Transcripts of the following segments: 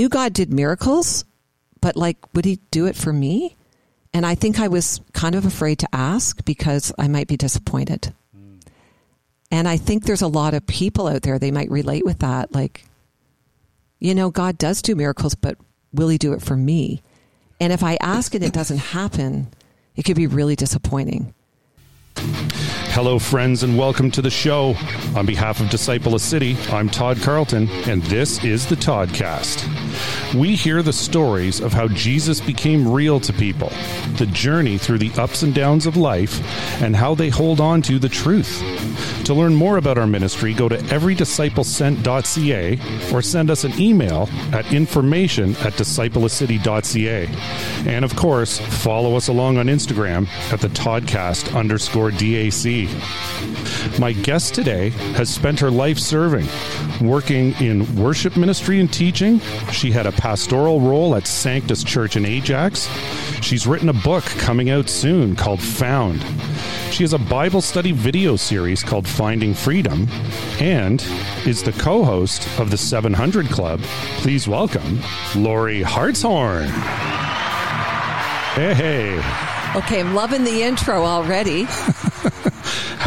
I knew God did miracles, but like, would he do it for me? And I think I was kind of afraid to ask because I might be disappointed. Hmm. And I think there's a lot of people out there, they might relate with that. Like, you know, God does do miracles, but will he do it for me? And if I ask and it doesn't happen, it could be really disappointing. Hello, friends, and welcome to the show. On behalf of Disciple a City, I'm Todd Carlton, and this is the Toddcast. We hear the stories of how Jesus became real to people, the journey through the ups and downs of life, and how they hold on to the truth. To learn more about our ministry, go to everydisciplesent.ca or send us an email at information at discipleacity.ca. And of course, follow us along on Instagram at the Toddcast underscore DAC. My guest today has spent her life serving, working in worship ministry and teaching. She had a pastoral role at Sanctus Church in Ajax. She's written a book coming out soon called Found. She has a Bible study video series called Finding Freedom and is the co host of the 700 Club. Please welcome Lorie Hartshorn. Hey, hey. Okay, I'm loving the intro already.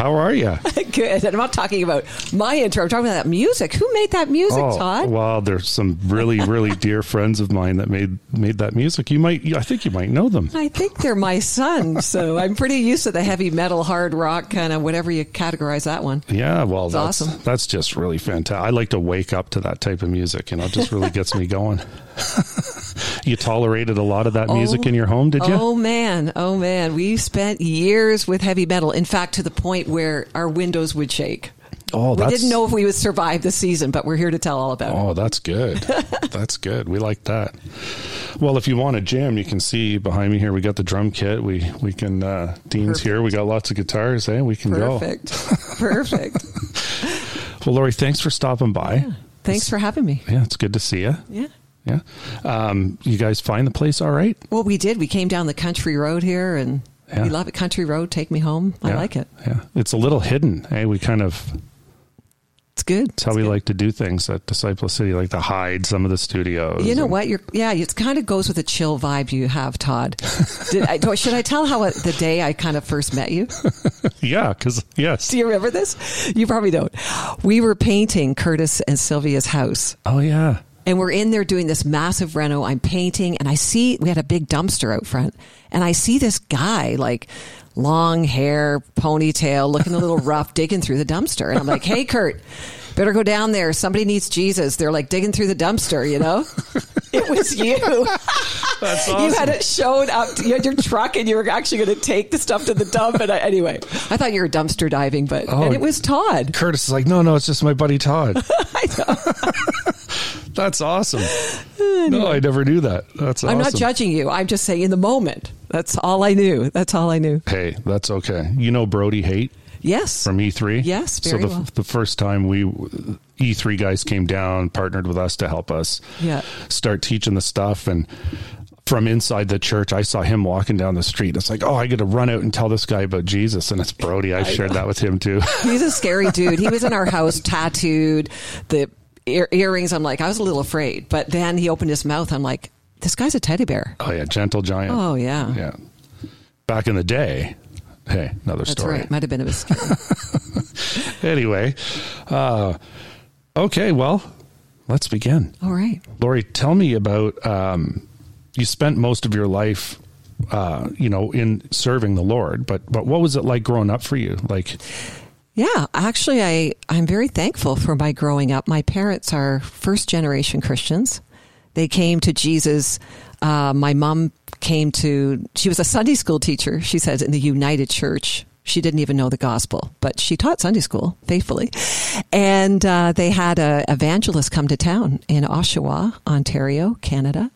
How are you? Good. And I'm not talking about my intro. I'm talking about that music. Who made that music, Oh, Todd? well, there's some really, really dear friends of mine that made made that music. You might, I think you might know them. I think they're my son, so I'm pretty used to the heavy metal, hard rock kind of whatever you categorize that one. Yeah, well, that's awesome. that's just really fantastic. I like to wake up to that type of music. You know, it just really gets me going. you tolerated a lot of that music Oh, in your home, did you? Oh man, oh man, we spent years with heavy metal. In fact, to the point where our windows would shake. Oh, We didn't know if we would survive the season, but we're here to tell all about it. Oh, that's good. that's good. We like that. Well, if you want a jam, you can see behind me here. We got the drum kit. We we can. Uh, Dean's Perfect. here. We got lots of guitars. Hey, we can go. Perfect, perfect. Well, Lorie, thanks for stopping by. Thanks for having me. Yeah, it's good to see you. Yeah. Yeah. Um, you guys find the place all right? Well, we did. We came down the country road here, and Yeah. we love it. Country road, take me home. I Yeah. like it. Yeah. It's a little hidden. Hey, we kind of It's good. That's how we like to do things at Disciple City, like to hide some of the studios. You know and- what? You're yeah. It kind of goes with the chill vibe you have, Todd. Did I, should I tell how it, the day I kind of first met you? Yeah, because yes. Do you remember this? You probably don't. We were painting Curtis and Sylvia's house. Oh yeah. And we're in there doing this massive reno. I'm painting and I see we had a big dumpster out front. And I see this guy, like long hair, ponytail, looking a little rough, digging through the dumpster. And I'm like, hey, Kurt, better go down there. Somebody needs Jesus. They're like digging through the dumpster, you know? it was you. That's You had it shown up. You had your truck, and you were actually going to take the stuff to the dump. And I, anyway, I thought you were dumpster diving, but Oh. and it was Todd. Curtis is like, no, no, it's just my buddy Todd. I know. That's awesome. No, I never knew that. That's awesome. I'm not judging you. I'm just saying in the moment. That's all I knew. That's all I knew. Hey, that's okay. You know Brody Haight Yes. from E3? Yes, So very the, well. the first time we E3 guys came down, partnered with us to help us Yeah. start teaching the stuff and from inside the church, I saw him walking down the street. It's like, oh, I got to run out and tell this guy about Jesus, and it's Brody. I, shared that with him too. He's a scary dude. He was in our house, tattooed, the ear- earrings. I'm like, I was a little afraid. But then he opened his mouth. I'm like, this guy's a teddy bear. Oh yeah, gentle giant. Oh, yeah. yeah. Back in the day. Hey, another That's story. right. Might have been a scary. Anyway, uh, okay. Well, let's begin. All right. Lorie, tell me about. Um, you spent most of your life, uh, you know, in serving the Lord, but but what was it like growing up for you? Like, Yeah, actually, I, I'm very thankful for my growing up. My parents are first generation Christians. They came to Jesus. Uh, my mom came to, she was a Sunday school teacher, she says, in the United Church. She didn't even know the gospel, but she taught Sunday school faithfully. And uh, they had a evangelist come to town in Oshawa, Ontario, Canada.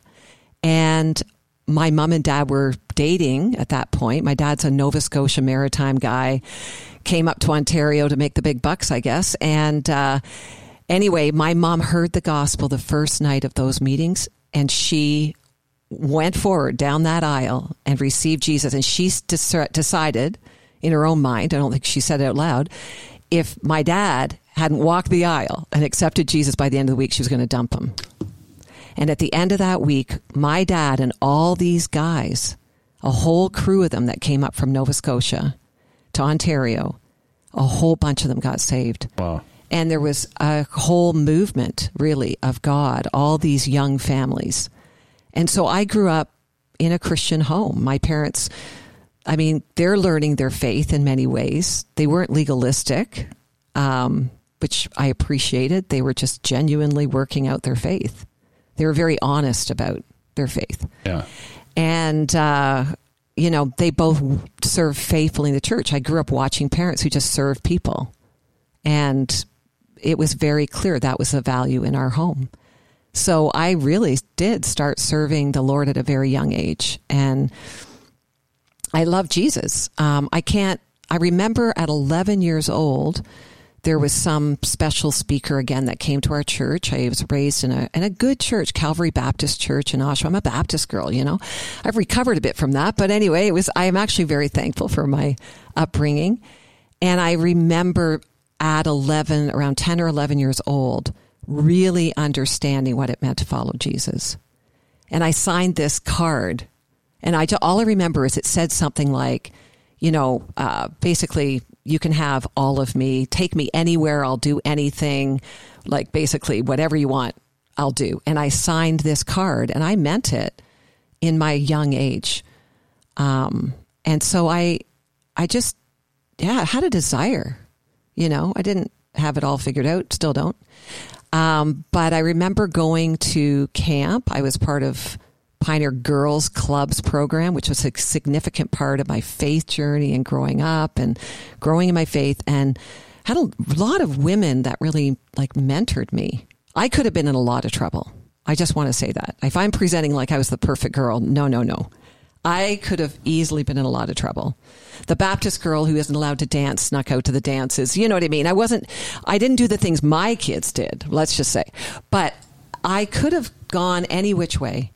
And my mom and dad were dating at that point. My dad's a Nova Scotia maritime guy, came up to Ontario to make the big bucks, I guess. And uh, anyway, my mom heard the gospel the first night of those meetings, and she went forward down that aisle and received Jesus. And she des- decided in her own mind, I don't think she said it out loud, if my dad hadn't walked the aisle and accepted Jesus by the end of the week, she was going to dump him. And at the end of that week, my dad and all these guys, a whole crew of them that came up from Nova Scotia to Ontario, a whole bunch of them got saved. Wow. And there was a whole movement, really, of God, all these young families. And so I grew up in a Christian home. My parents, I mean, they're learning their faith in many ways. They weren't legalistic, um, which I appreciated. They were just genuinely working out their faith. They were very honest about their faith. Yeah. And, uh, you know, they both serve faithfully in the church. I grew up watching parents who just serve people. And it was very clear that was a value in our home. So I really did start serving the Lord at a very young age. And I love Jesus. Um, I can't, I remember at 11 years old, there was some special speaker again that came to our church. I was raised in a in a good church, Calvary Baptist Church in Oshawa. I'm a Baptist girl, you know. I've recovered a bit from that, but anyway, it was. I am actually very thankful for my upbringing, and I remember at 11, around 10 or 11 years old, really understanding what it meant to follow Jesus. And I signed this card, and I all I remember is it said something like, you know, uh, basically you can have all of me. Take me anywhere. I'll do anything. Like basically, whatever you want, I'll do. And I signed this card and I meant it in my young age. Um, and so I, I just, yeah, had a desire. You know, I didn't have it all figured out, still don't. Um, but I remember going to camp. I was part of Pioneer Girls Clubs program, which was a significant part of my faith journey and growing up and growing in my faith and had a lot of women that really like mentored me. I could have been in a lot of trouble. I just want to say that. If I'm presenting like I was the perfect girl, no, no, no. I could have easily been in a lot of trouble. The Baptist girl who isn't allowed to dance snuck out to the dances. You know what I mean? I wasn't, I didn't do the things my kids did, let's just say. But I could have gone any which way.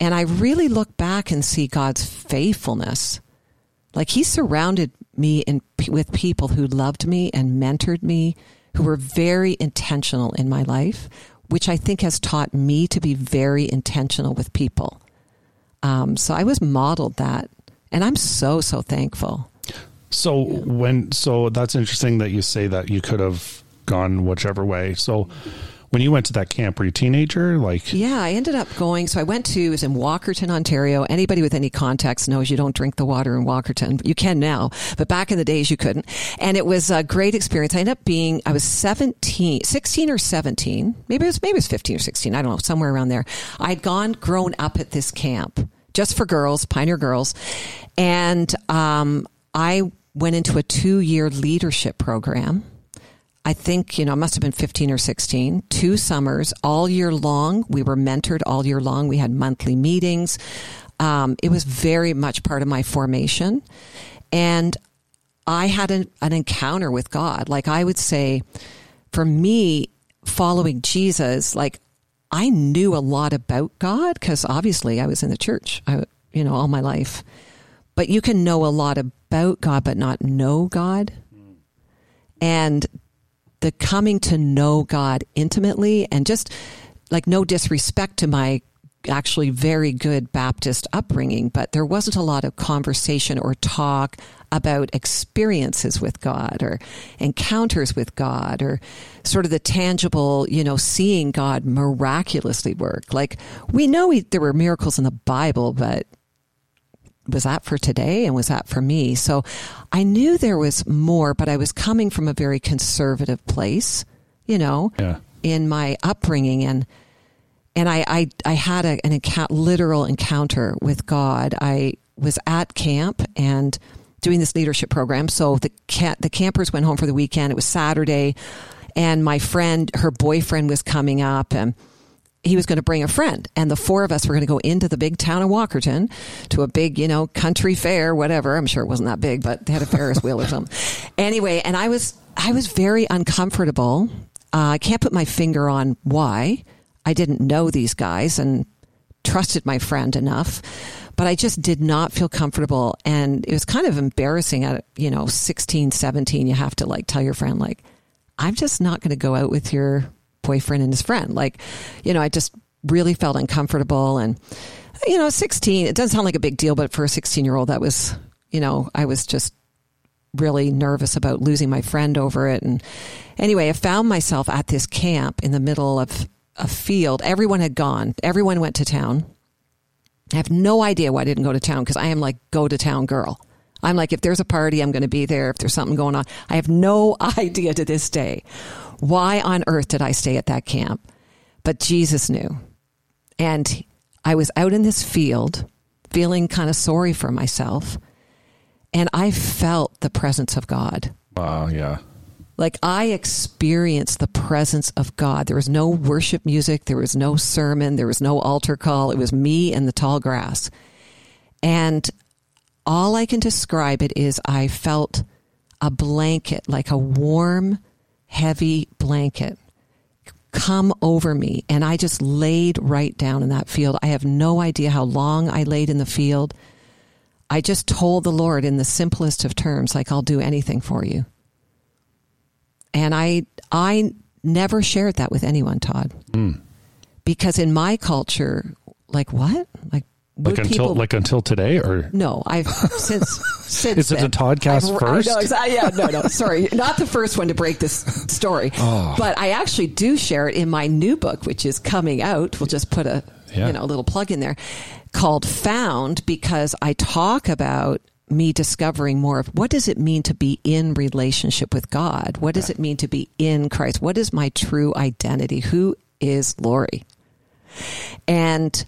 And I really look back and see God's faithfulness. Like He surrounded me in, with people who loved me and mentored me, who were very intentional in my life, which I think has taught me to be very intentional with people. Um, so I was modeled that, and I'm so so thankful. So when so that's interesting that you say that you could have gone whichever way. So when you went to that camp, were you a teenager? Like, yeah, I ended up going. So I went to, it was in Walkerton, Ontario. Anybody with any context knows you don't drink the water in Walkerton. You can now, but back in the days you couldn't. And it was a great experience. I ended up being, I was 17, 16 or 17. Maybe it was, maybe it was 15 or 16. I don't know, somewhere around there. I'd gone, grown up at this camp just for girls, Pioneer Girls. And, um, I went into a two year leadership program I think, you know, it must have been 15 or 16, two summers all year long. We were mentored all year long. We had monthly meetings. Um, it was very much part of my formation. And I had an, an encounter with God. Like I would say, for me, following Jesus, like I knew a lot about God because obviously I was in the church, I, you know, all my life. But you can know a lot about God, but not know God. And the coming to know God intimately and just like no disrespect to my actually very good Baptist upbringing, but there wasn't a lot of conversation or talk about experiences with God or encounters with God or sort of the tangible, you know, seeing God miraculously work. Like we know we, there were miracles in the Bible, but was that for today and was that for me? So I knew there was more, but I was coming from a very conservative place, you know, yeah. in my upbringing and and I I, I had a, an account, literal encounter with God. I was at camp and doing this leadership program. So the cat, the campers went home for the weekend. It was Saturday, and my friend, her boyfriend was coming up and he was going to bring a friend and the four of us were going to go into the big town of Walkerton to a big, you know, country fair, whatever. I'm sure it wasn't that big, but they had a Ferris wheel or something. Anyway, and I was, I was very uncomfortable. Uh, I can't put my finger on why. I didn't know these guys and trusted my friend enough, but I just did not feel comfortable. And it was kind of embarrassing at, you know, 16, 17. You have to like tell your friend, like, I'm just not going to go out with your boyfriend and his friend. Like, you know, I just really felt uncomfortable. And, you know, 16, it doesn't sound like a big deal, but for a 16 year old, that was, you know, I was just really nervous about losing my friend over it. And anyway, I found myself at this camp in the middle of a field. Everyone had gone, everyone went to town. I have no idea why I didn't go to town because I am like go to town girl. I'm like, if there's a party, I'm going to be there. If there's something going on, I have no idea to this day why on earth did I stay at that camp. But Jesus knew. And I was out in this field feeling kind of sorry for myself. And I felt the presence of God. Wow, yeah. Like I experienced the presence of God. There was no worship music, there was no sermon, there was no altar call. It was me and the tall grass. And all I can describe it is I felt a blanket, like a warm, heavy blanket come over me. And I just laid right down in that field. I have no idea how long I laid in the field. I just told the Lord in the simplest of terms, like, I'll do anything for you. And I, I never shared that with anyone, Todd. Mm. Because in my culture, like what? Like like until people, like until today or? No i've since since is it the podcast I've, first? I know, yeah no no sorry. Not the first one to break this story oh. but i actually do share it in my new book which is coming out. We'll just put a yeah. you know a little plug in there called found because i talk about me discovering more of what does it mean to be in relationship with god? What does it mean to be in christ? What is my true identity? Who is lorie? And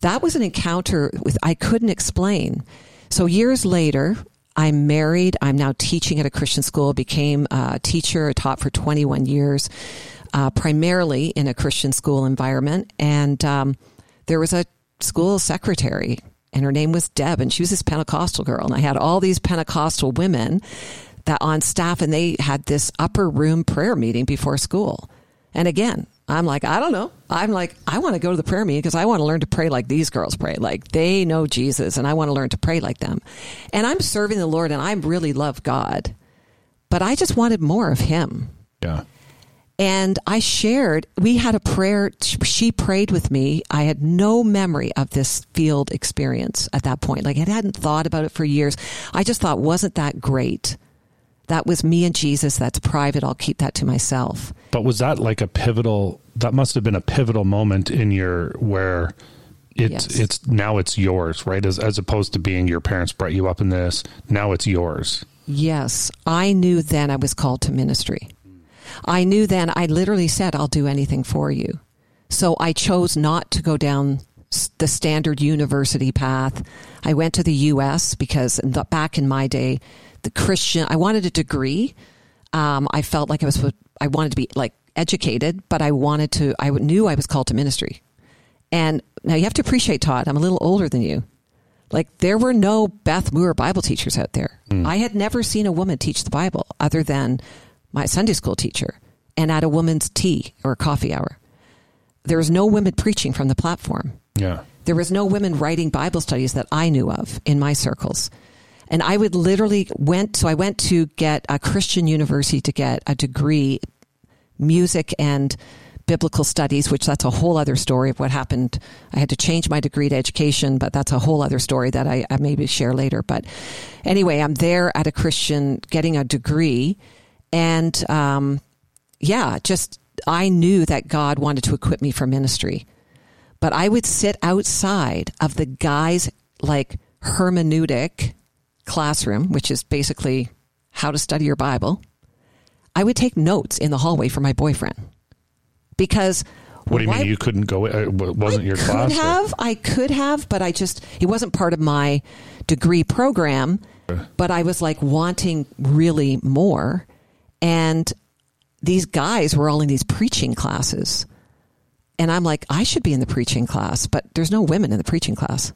that was an encounter with I couldn't explain. So years later, I'm married. I'm now teaching at a Christian school. Became a teacher. taught for 21 years, uh, primarily in a Christian school environment. And um, there was a school secretary, and her name was Deb, and she was this Pentecostal girl. And I had all these Pentecostal women that on staff, and they had this upper room prayer meeting before school. And again, I'm like, I don't know. I'm like, I want to go to the prayer meeting because I want to learn to pray like these girls pray. Like they know Jesus and I want to learn to pray like them. And I'm serving the Lord and I really love God, but I just wanted more of Him. Yeah. And I shared, we had a prayer. She prayed with me. I had no memory of this field experience at that point. Like I hadn't thought about it for years. I just thought, wasn't that great? That was me and Jesus. That's private. I'll keep that to myself. But was that like a pivotal? That must have been a pivotal moment in your where it's yes. it's now it's yours, right? As as opposed to being your parents brought you up in this. Now it's yours. Yes, I knew then I was called to ministry. I knew then. I literally said, "I'll do anything for you." So I chose not to go down the standard university path. I went to the U.S. because back in my day, the Christian. I wanted a degree. Um, I felt like I was. I wanted to be like educated, but I wanted to. I knew I was called to ministry. And now you have to appreciate Todd. I'm a little older than you. Like there were no Beth Moore Bible teachers out there. Mm. I had never seen a woman teach the Bible other than my Sunday school teacher and at a woman's tea or coffee hour. There was no women preaching from the platform. Yeah. There was no women writing Bible studies that I knew of in my circles. And I would literally went, so I went to get a Christian university to get a degree, music and biblical studies, which that's a whole other story of what happened. I had to change my degree to education, but that's a whole other story that I, I maybe share later. But anyway, I'm there at a Christian getting a degree. And, um, yeah, just, I knew that God wanted to equip me for ministry. But I would sit outside of the guys like hermeneutic classroom, which is basically how to study your Bible, I would take notes in the hallway for my boyfriend because. What do you why, mean you couldn't go? It wasn't I your could class? Have or? I could have, but I just it wasn't part of my degree program. But I was like wanting really more, and these guys were all in these preaching classes, and I'm like, I should be in the preaching class, but there's no women in the preaching class.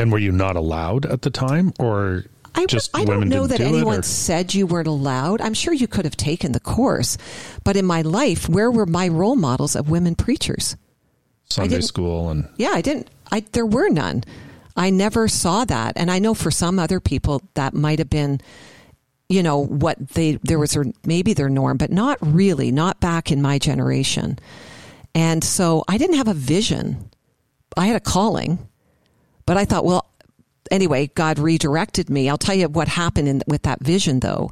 And were you not allowed at the time, or I, just I don't know that anyone it, said you weren't allowed. I'm sure you could have taken the course, but in my life, where were my role models of women preachers? Sunday school and yeah, I didn't. I there were none. I never saw that, and I know for some other people that might have been, you know, what they there was maybe their norm, but not really, not back in my generation. And so I didn't have a vision. I had a calling, but I thought, well, anyway, God redirected me. I'll tell you what happened in, with that vision, though.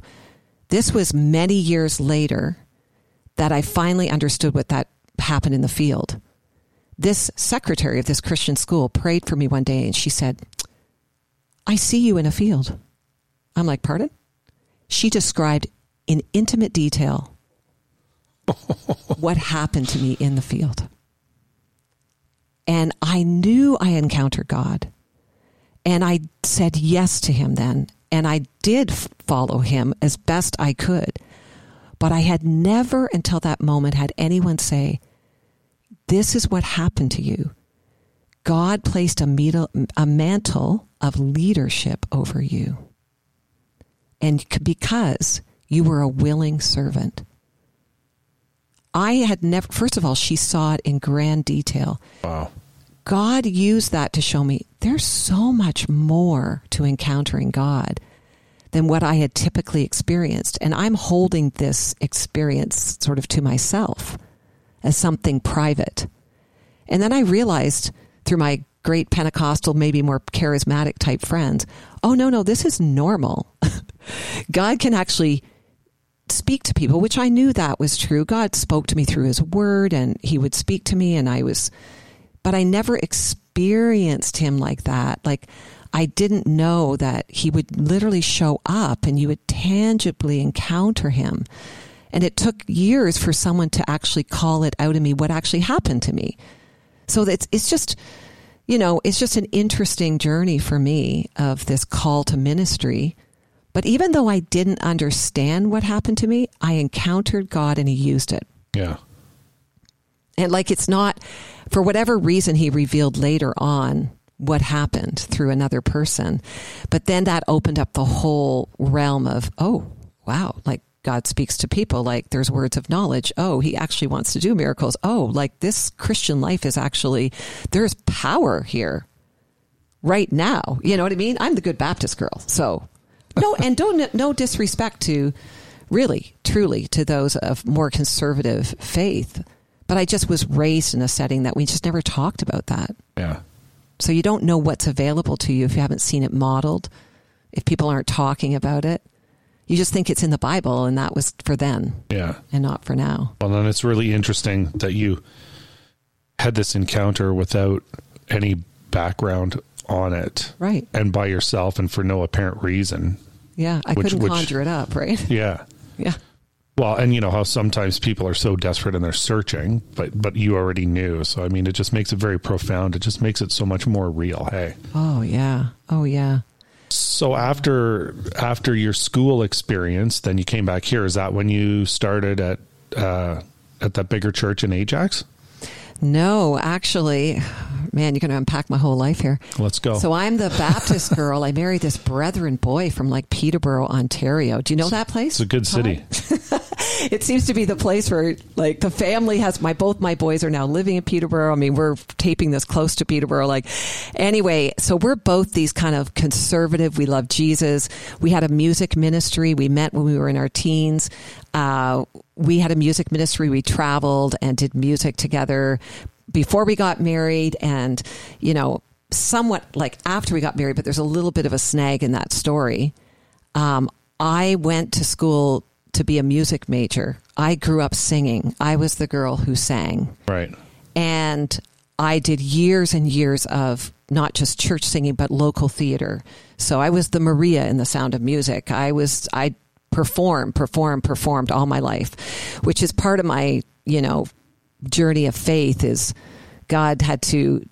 This was many years later that I finally understood what that happened in the field. This secretary of this Christian school prayed for me one day and she said, I see you in a field. I'm like, pardon? She described in intimate detail what happened to me in the field. And I knew I encountered God. And I said yes to him then. And I did follow him as best I could. But I had never until that moment had anyone say, This is what happened to you. God placed a, a mantle of leadership over you. And because you were a willing servant. I had never, first of all, she saw it in grand detail. Wow. God used that to show me there's so much more to encountering God than what I had typically experienced. And I'm holding this experience sort of to myself as something private. And then I realized through my great Pentecostal, maybe more charismatic type friends, oh, no, no, this is normal. God can actually speak to people, which I knew that was true. God spoke to me through his word and he would speak to me and I was but I never experienced him like that. Like I didn't know that he would literally show up and you would tangibly encounter him. And it took years for someone to actually call it out of me what actually happened to me. So it's it's just you know, it's just an interesting journey for me of this call to ministry but even though I didn't understand what happened to me, I encountered God and He used it. Yeah. And like it's not, for whatever reason, He revealed later on what happened through another person. But then that opened up the whole realm of, oh, wow, like God speaks to people. Like there's words of knowledge. Oh, he actually wants to do miracles. Oh, like this Christian life is actually, there's power here right now. You know what I mean? I'm the good Baptist girl. So no, and don't no disrespect to really, truly to those of more conservative faith. But I just was raised in a setting that we just never talked about that. Yeah. So you don't know what's available to you if you haven't seen it modeled, if people aren't talking about it. You just think it's in the Bible and that was for then. Yeah. And not for now. Well, then it's really interesting that you had this encounter without any background on it. Right. And by yourself and for no apparent reason. Yeah. I which, couldn't which, conjure it up, right? Yeah. Yeah. Well, and you know how sometimes people are so desperate and they're searching, but but you already knew. So I mean, it just makes it very profound. It just makes it so much more real. Hey. Oh yeah. Oh yeah. So after after your school experience, then you came back here. Is that when you started at uh, at that bigger church in Ajax? No, actually, man, you're going to unpack my whole life here. Let's go. So I'm the Baptist girl. I married this Brethren boy from like Peterborough, Ontario. Do you know that place? It's a good city. it seems to be the place where like the family has my both my boys are now living in Peterborough. I mean, we're taping this close to Peterborough. Like, anyway, so we're both these kind of conservative. We love Jesus. We had a music ministry. We met when we were in our teens. Uh, we had a music ministry. We traveled and did music together before we got married and, you know, somewhat like after we got married, but there's a little bit of a snag in that story. Um, I went to school to be a music major. I grew up singing. I was the girl who sang. Right. And I did years and years of not just church singing, but local theater. So I was the Maria in the sound of music. I was, I performed, performed, performed all my life, which is part of my, you know, journey of faith is God had to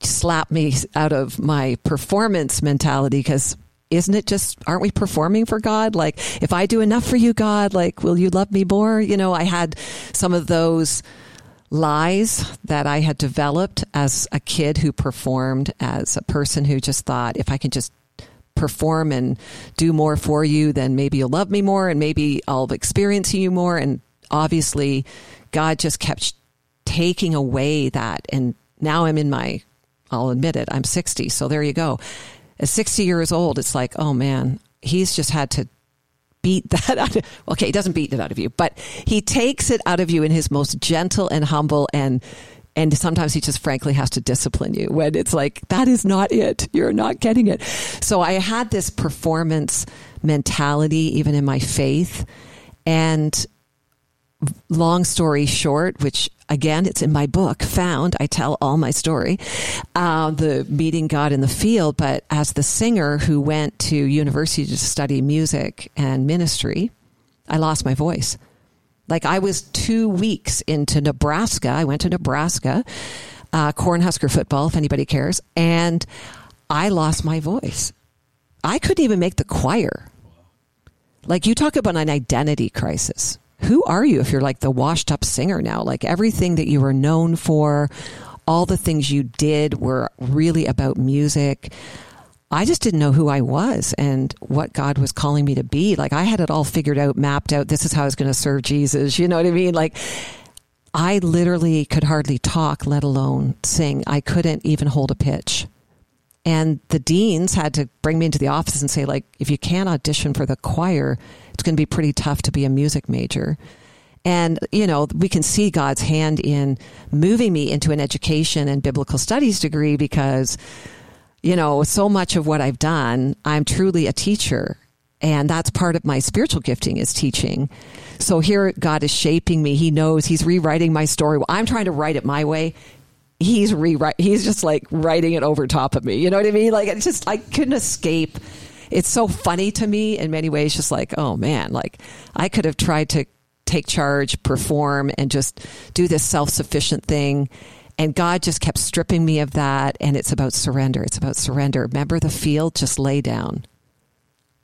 slap me out of my performance mentality because isn't it just aren't we performing for God? Like if I do enough for you, God, like will you love me more? You know, I had some of those lies that I had developed as a kid who performed as a person who just thought if I can just perform and do more for you, then maybe you'll love me more and maybe I'll experience you more. And obviously God just kept taking away that. And now I'm in my, I'll admit it, I'm 60. So there you go. At 60 years old, it's like, oh man, he's just had to beat that out of, okay, he doesn't beat it out of you, but he takes it out of you in his most gentle and humble and and sometimes he just frankly has to discipline you when it's like that is not it. You're not getting it. So i had this performance mentality even in my faith. And long story short which again it's in my book found i tell all my story uh, the meeting god in the field but as the singer who went to university to study music and ministry i lost my voice like I was two weeks into Nebraska. I went to Nebraska, uh, Cornhusker football, if anybody cares, and I lost my voice. I couldn't even make the choir. Like you talk about an identity crisis. Who are you if you're like the washed up singer now? Like everything that you were known for, all the things you did were really about music. I just didn't know who I was and what God was calling me to be. Like I had it all figured out, mapped out. This is how I was going to serve Jesus. You know what I mean? Like I literally could hardly talk, let alone sing. I couldn't even hold a pitch. And the deans had to bring me into the office and say, like, if you can't audition for the choir, it's going to be pretty tough to be a music major. And, you know, we can see God's hand in moving me into an education and biblical studies degree because you know, so much of what I've done, I'm truly a teacher. And that's part of my spiritual gifting is teaching. So here God is shaping me. He knows he's rewriting my story. I'm trying to write it my way. He's rewrite he's just like writing it over top of me. You know what I mean? Like it's just I couldn't escape. It's so funny to me in many ways, just like, oh man, like I could have tried to take charge, perform, and just do this self sufficient thing. And God just kept stripping me of that. And it's about surrender. It's about surrender. Remember the field? Just lay down.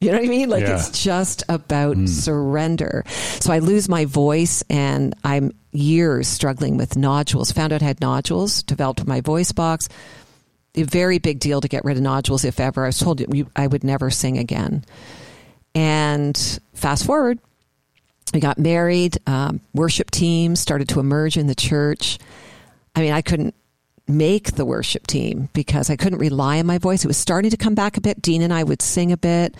You know what I mean? Like yeah. it's just about mm. surrender. So I lose my voice and I'm years struggling with nodules. Found out I had nodules, developed my voice box. A very big deal to get rid of nodules, if ever. I was told I would never sing again. And fast forward, we got married, um, worship teams started to emerge in the church. I mean, I couldn't make the worship team because I couldn't rely on my voice. It was starting to come back a bit. Dean and I would sing a bit,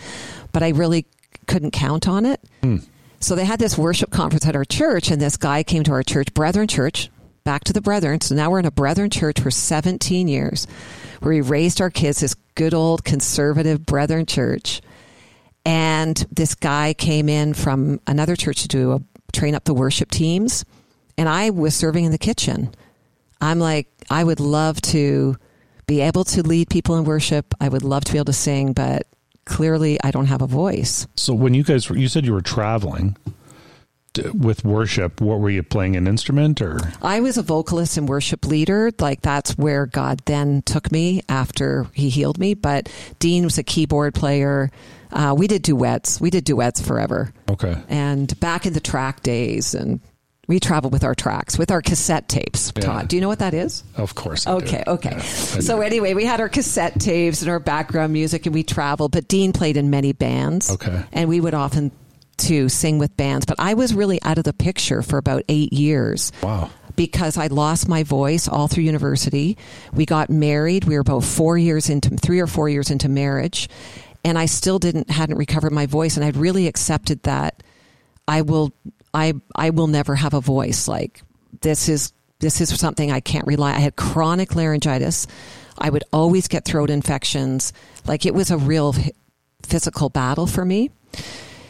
but I really couldn't count on it. Mm. So they had this worship conference at our church, and this guy came to our church, Brethren Church, back to the Brethren. So now we're in a Brethren Church for 17 years, where we raised our kids, this good old conservative Brethren Church. And this guy came in from another church to do a, train up the worship teams, and I was serving in the kitchen. I'm like, I would love to be able to lead people in worship. I would love to be able to sing, but clearly I don't have a voice. So when you guys, you said you were traveling with worship, what were you playing an instrument or? I was a vocalist and worship leader. Like that's where God then took me after he healed me. But Dean was a keyboard player. Uh, we did duets. We did duets forever. Okay. And back in the track days and we travel with our tracks, with our cassette tapes. Yeah. Todd, do you know what that is? Of course. I okay, do. okay. Yeah, so anyway, we had our cassette tapes and our background music, and we traveled. But Dean played in many bands. Okay, and we would often to sing with bands. But I was really out of the picture for about eight years. Wow. Because I lost my voice all through university. We got married. We were about four years into, three or four years into marriage, and I still didn't hadn't recovered my voice. And I'd really accepted that I will I I will never have a voice. Like this is this is something I can't rely. I had chronic laryngitis. I would always get throat infections. Like it was a real physical battle for me.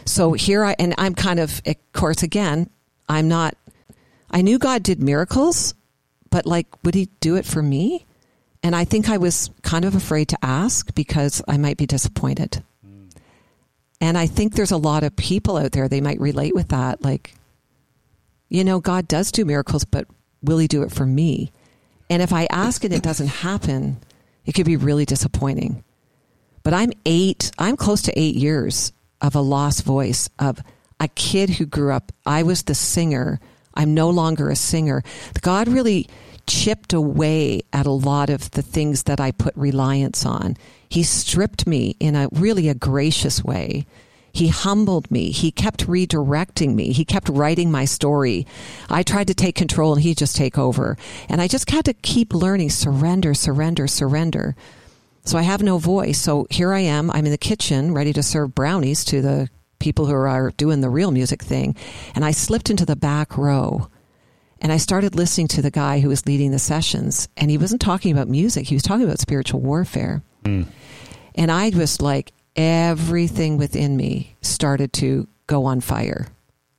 So here I and I'm kind of of course again, I'm not I knew God did miracles, but like would he do it for me? And I think I was kind of afraid to ask because I might be disappointed. Hmm. And I think there's a lot of people out there, they might relate with that. Like, you know, God does do miracles, but will he do it for me? And if I ask and it doesn't happen, it could be really disappointing. But I'm eight, I'm close to eight years of a lost voice, of a kid who grew up. I was the singer. I'm no longer a singer. God really chipped away at a lot of the things that I put reliance on. He stripped me in a really a gracious way. He humbled me. He kept redirecting me. He kept writing my story. I tried to take control and he just take over. And I just had to keep learning surrender, surrender, surrender. So I have no voice. So here I am. I'm in the kitchen ready to serve brownies to the people who are doing the real music thing. And I slipped into the back row and I started listening to the guy who was leading the sessions. And he wasn't talking about music, he was talking about spiritual warfare. Mm. And I was like, everything within me started to go on fire.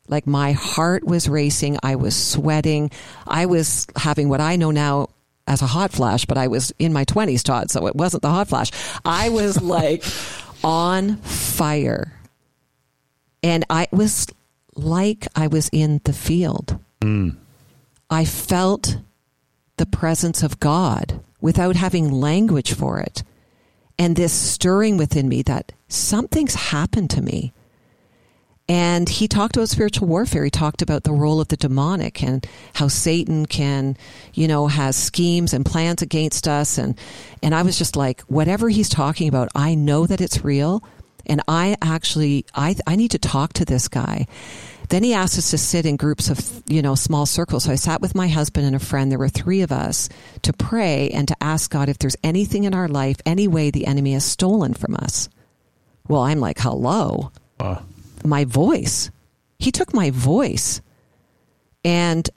Like my heart was racing. I was sweating. I was having what I know now as a hot flash, but I was in my 20s, Todd, so it wasn't the hot flash. I was like on fire. And I was like I was in the field. Mm. I felt the presence of God without having language for it. And this stirring within me that something's happened to me. And he talked about spiritual warfare. He talked about the role of the demonic and how Satan can, you know, has schemes and plans against us. And, and I was just like, whatever he's talking about, I know that it's real. And I actually, I, I need to talk to this guy. Then he asked us to sit in groups of, you know, small circles. So I sat with my husband and a friend. There were three of us to pray and to ask God if there's anything in our life, any way the enemy has stolen from us. Well, I'm like, hello. Uh my voice. He took my voice. And,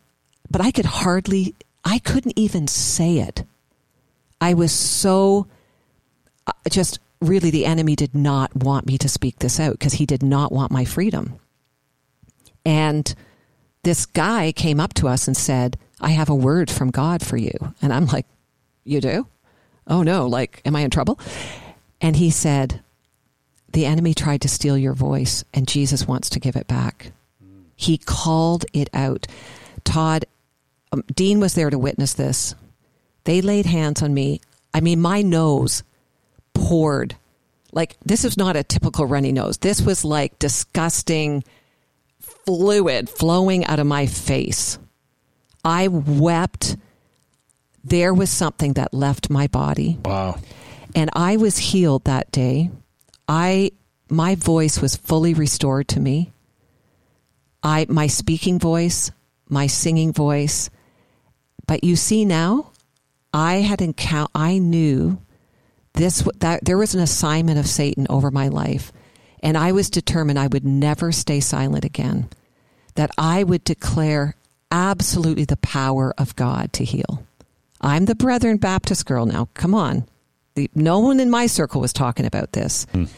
but I could hardly, I couldn't even say it. I was so, uh, just really, the enemy did not want me to speak this out because he did not want my freedom. And this guy came up to us and said, I have a word from God for you. And I'm like, You do? Oh no, like, am I in trouble? And he said, the enemy tried to steal your voice, and Jesus wants to give it back. He called it out. Todd, um, Dean was there to witness this. They laid hands on me. I mean, my nose poured. Like, this is not a typical runny nose. This was like disgusting fluid flowing out of my face. I wept. There was something that left my body. Wow. And I was healed that day. I my voice was fully restored to me. I my speaking voice, my singing voice. But you see now, I had encounter I knew this that there was an assignment of Satan over my life, and I was determined I would never stay silent again. That I would declare absolutely the power of God to heal. I'm the Brethren Baptist girl now. Come on. The, no one in my circle was talking about this. Mm.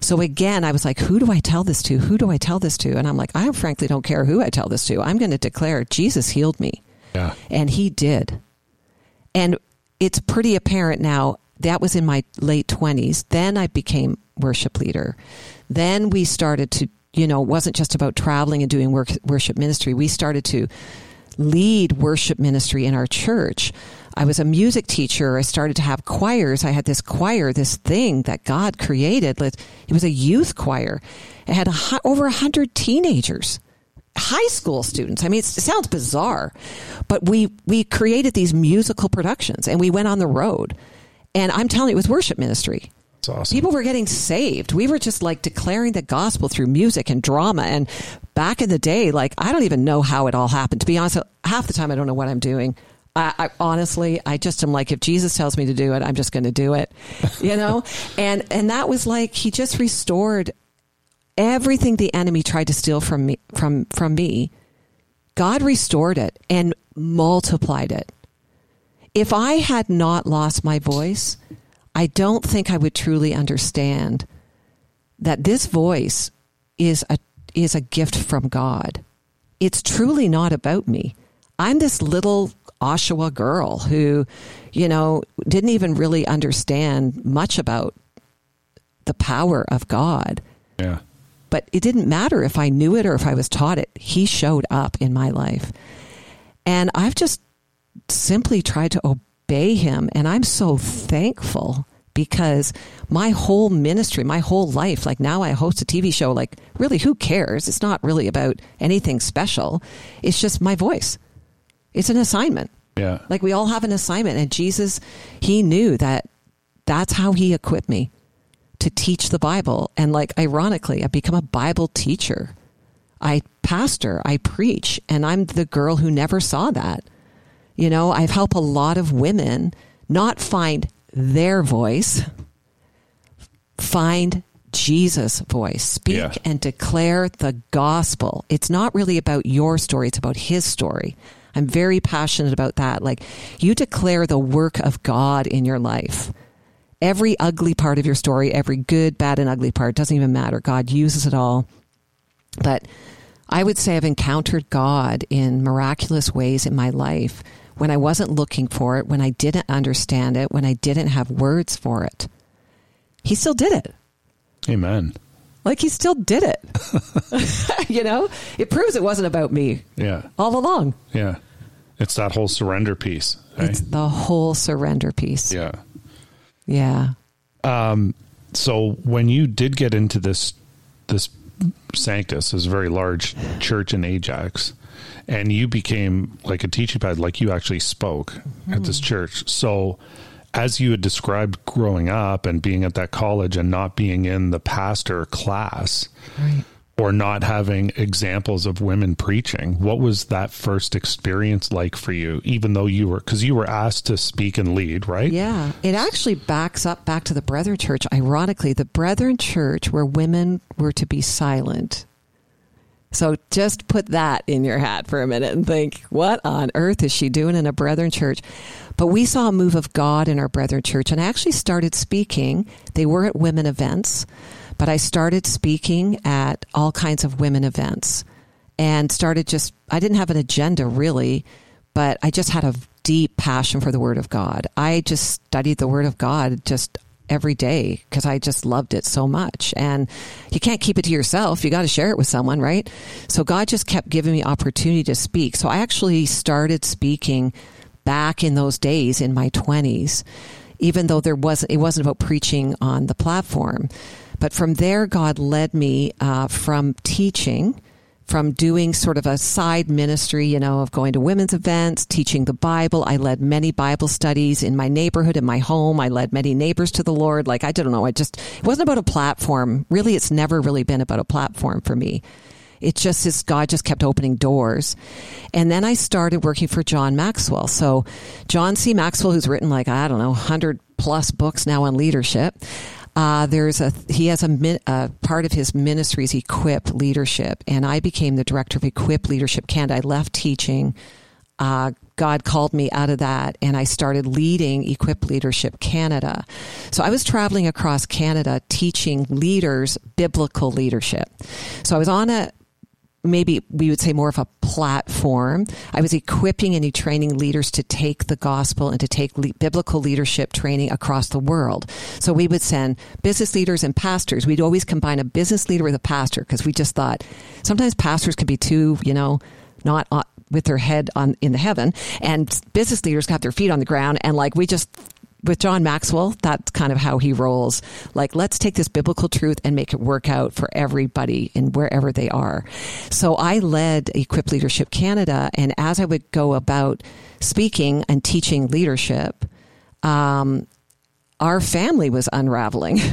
So again, I was like, who do I tell this to? Who do I tell this to? And I'm like, I frankly don't care who I tell this to. I'm going to declare Jesus healed me. Yeah. And he did. And it's pretty apparent now that was in my late 20s. Then I became worship leader. Then we started to, you know, it wasn't just about traveling and doing work, worship ministry. We started to lead worship ministry in our church. I was a music teacher. I started to have choirs. I had this choir, this thing that God created. It was a youth choir. It had a, over a hundred teenagers, high school students. I mean, it sounds bizarre, but we we created these musical productions and we went on the road. And I'm telling you, it was worship ministry. Awesome. People were getting saved. We were just like declaring the gospel through music and drama. And back in the day, like I don't even know how it all happened. To be honest, half the time I don't know what I'm doing. I, I, honestly, I just am like, if Jesus tells me to do it, I'm just going to do it, you know? and, and that was like, he just restored everything the enemy tried to steal from me, from, from me. God restored it and multiplied it. If I had not lost my voice, I don't think I would truly understand that this voice is a, is a gift from God. It's truly not about me. I'm this little Oshawa girl who, you know, didn't even really understand much about the power of God. Yeah. But it didn't matter if I knew it or if I was taught it. He showed up in my life. And I've just simply tried to obey him. And I'm so thankful because my whole ministry, my whole life, like now I host a TV show, like really, who cares? It's not really about anything special. It's just my voice. It's an assignment. Yeah. Like we all have an assignment. And Jesus, he knew that that's how he equipped me to teach the Bible. And like, ironically, I become a Bible teacher. I pastor, I preach, and I'm the girl who never saw that. You know, I've helped a lot of women not find their voice, find Jesus' voice. Speak Yeah. and declare the gospel. It's not really about your story, it's about his story. I'm very passionate about that. Like, you declare the work of God in your life. Every ugly part of your story, every good, bad, and ugly part, doesn't even matter. God uses it all. But I would say I've encountered God in miraculous ways in my life when I wasn't looking for it, when I didn't understand it, when I didn't have words for it. He still did it. Amen. Like he still did it. you know, it proves it wasn't about me Yeah. all along. Yeah. It's that whole surrender piece. eh? It's the whole surrender piece. yeah. Yeah. Um, so when you did get into this this Sanctus, this very large church in Ajax, and you became like a teaching pad, like you actually spoke at this church. So as you had described growing up and being at that college and not being in the pastor class Right. or not having examples of women preaching, what was that first experience like for you, even though you were, because you were asked to speak and lead, right? Yeah. It actually backs up back to the Brethren Church. Ironically, the Brethren Church where women were to be silent. So just put that in your hat for a minute and think, what on earth is she doing in a Brethren Church? But we saw a move of God in our Brethren Church and I actually started speaking. They were at women events, but I started speaking at all kinds of women events and started just, I didn't have an agenda really, but I just had a deep passion for the Word of God. I just studied the Word of God just every day because I just loved it so much. And you can't keep it to yourself. You got to share it with someone, right? So God just kept giving me opportunity to speak. So I actually started speaking back in those days in my 20s, even though there wasn't, it wasn't about preaching on the platform. But from there, God led me uh, from teaching from doing sort of a side ministry, you know, of going to women's events, teaching the Bible. I led many Bible studies in my neighborhood, in my home. I led many neighbors to the Lord. Like, I don't know. I just, it wasn't about a platform. Really, it's never really been about a platform for me. It just is, God just kept opening doors. And then I started working for John Maxwell. So, John C. Maxwell, who's written like, I don't know, 100 plus books now on leadership. Uh, there's a he has a, a part of his ministries equip leadership and i became the director of equip leadership canada. I left teaching. Uh, god called me out of that and i started leading equip leadership canada. So i was traveling across canada teaching leaders biblical leadership. So i was on a maybe we would say more of a platform. I was equipping and training leaders to take the gospel and to take le- biblical leadership training across the world. So we would send business leaders and pastors. We'd always combine a business leader with a pastor because we just thought sometimes pastors can be too, you know, not on, with their head on in the heaven, and business leaders got their feet on the ground, and like we just with John Maxwell, that's kind of how he rolls. Like, let's take this biblical truth and make it work out for everybody and wherever they are. So I led Equip Leadership Canada, and as I would go about speaking and teaching leadership, um, our family was unraveling.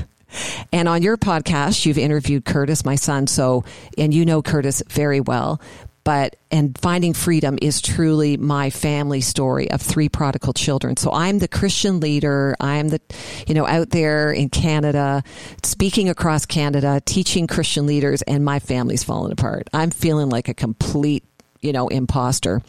And on your podcast, you've interviewed Curtis, my son. So, and you know Curtis very well. But, and finding freedom is truly my family story of three prodigal children. So I'm the Christian leader. I'm the, you know, out there in Canada, speaking across Canada, teaching Christian leaders, and my family's falling apart. I'm feeling like a complete, you know, imposter.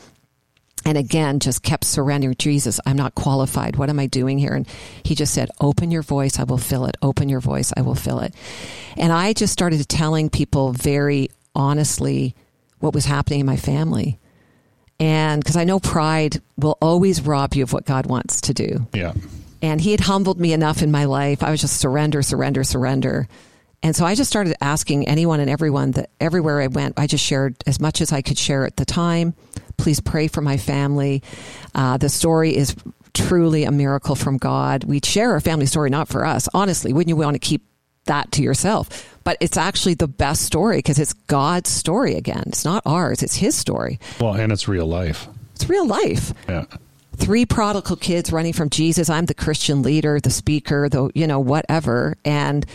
And again just kept surrendering jesus i'm not qualified. What am i doing here? And he just said open your voice. I will fill it. Open your voice. I will fill it. And i just started telling people very honestly what was happening in my family and because i know pride will always rob you of what god wants to do Yeah. and he had humbled me enough in my life. I was just surrender, surrender, surrender. And so I just started asking anyone and everyone that everywhere I went, I just shared as much as I could share at the time. Please pray for my family. Uh, the story is truly a miracle from God. We share our family story not for us. Honestly, wouldn't you want to keep that to yourself? But it's actually the best story because it's God's story again. It's not ours, it's His story. Well, and it's real life. It's real life Yeah. three prodigal kids running from Jesus. I'm the Christian leader, the speaker, the, you know, whatever. And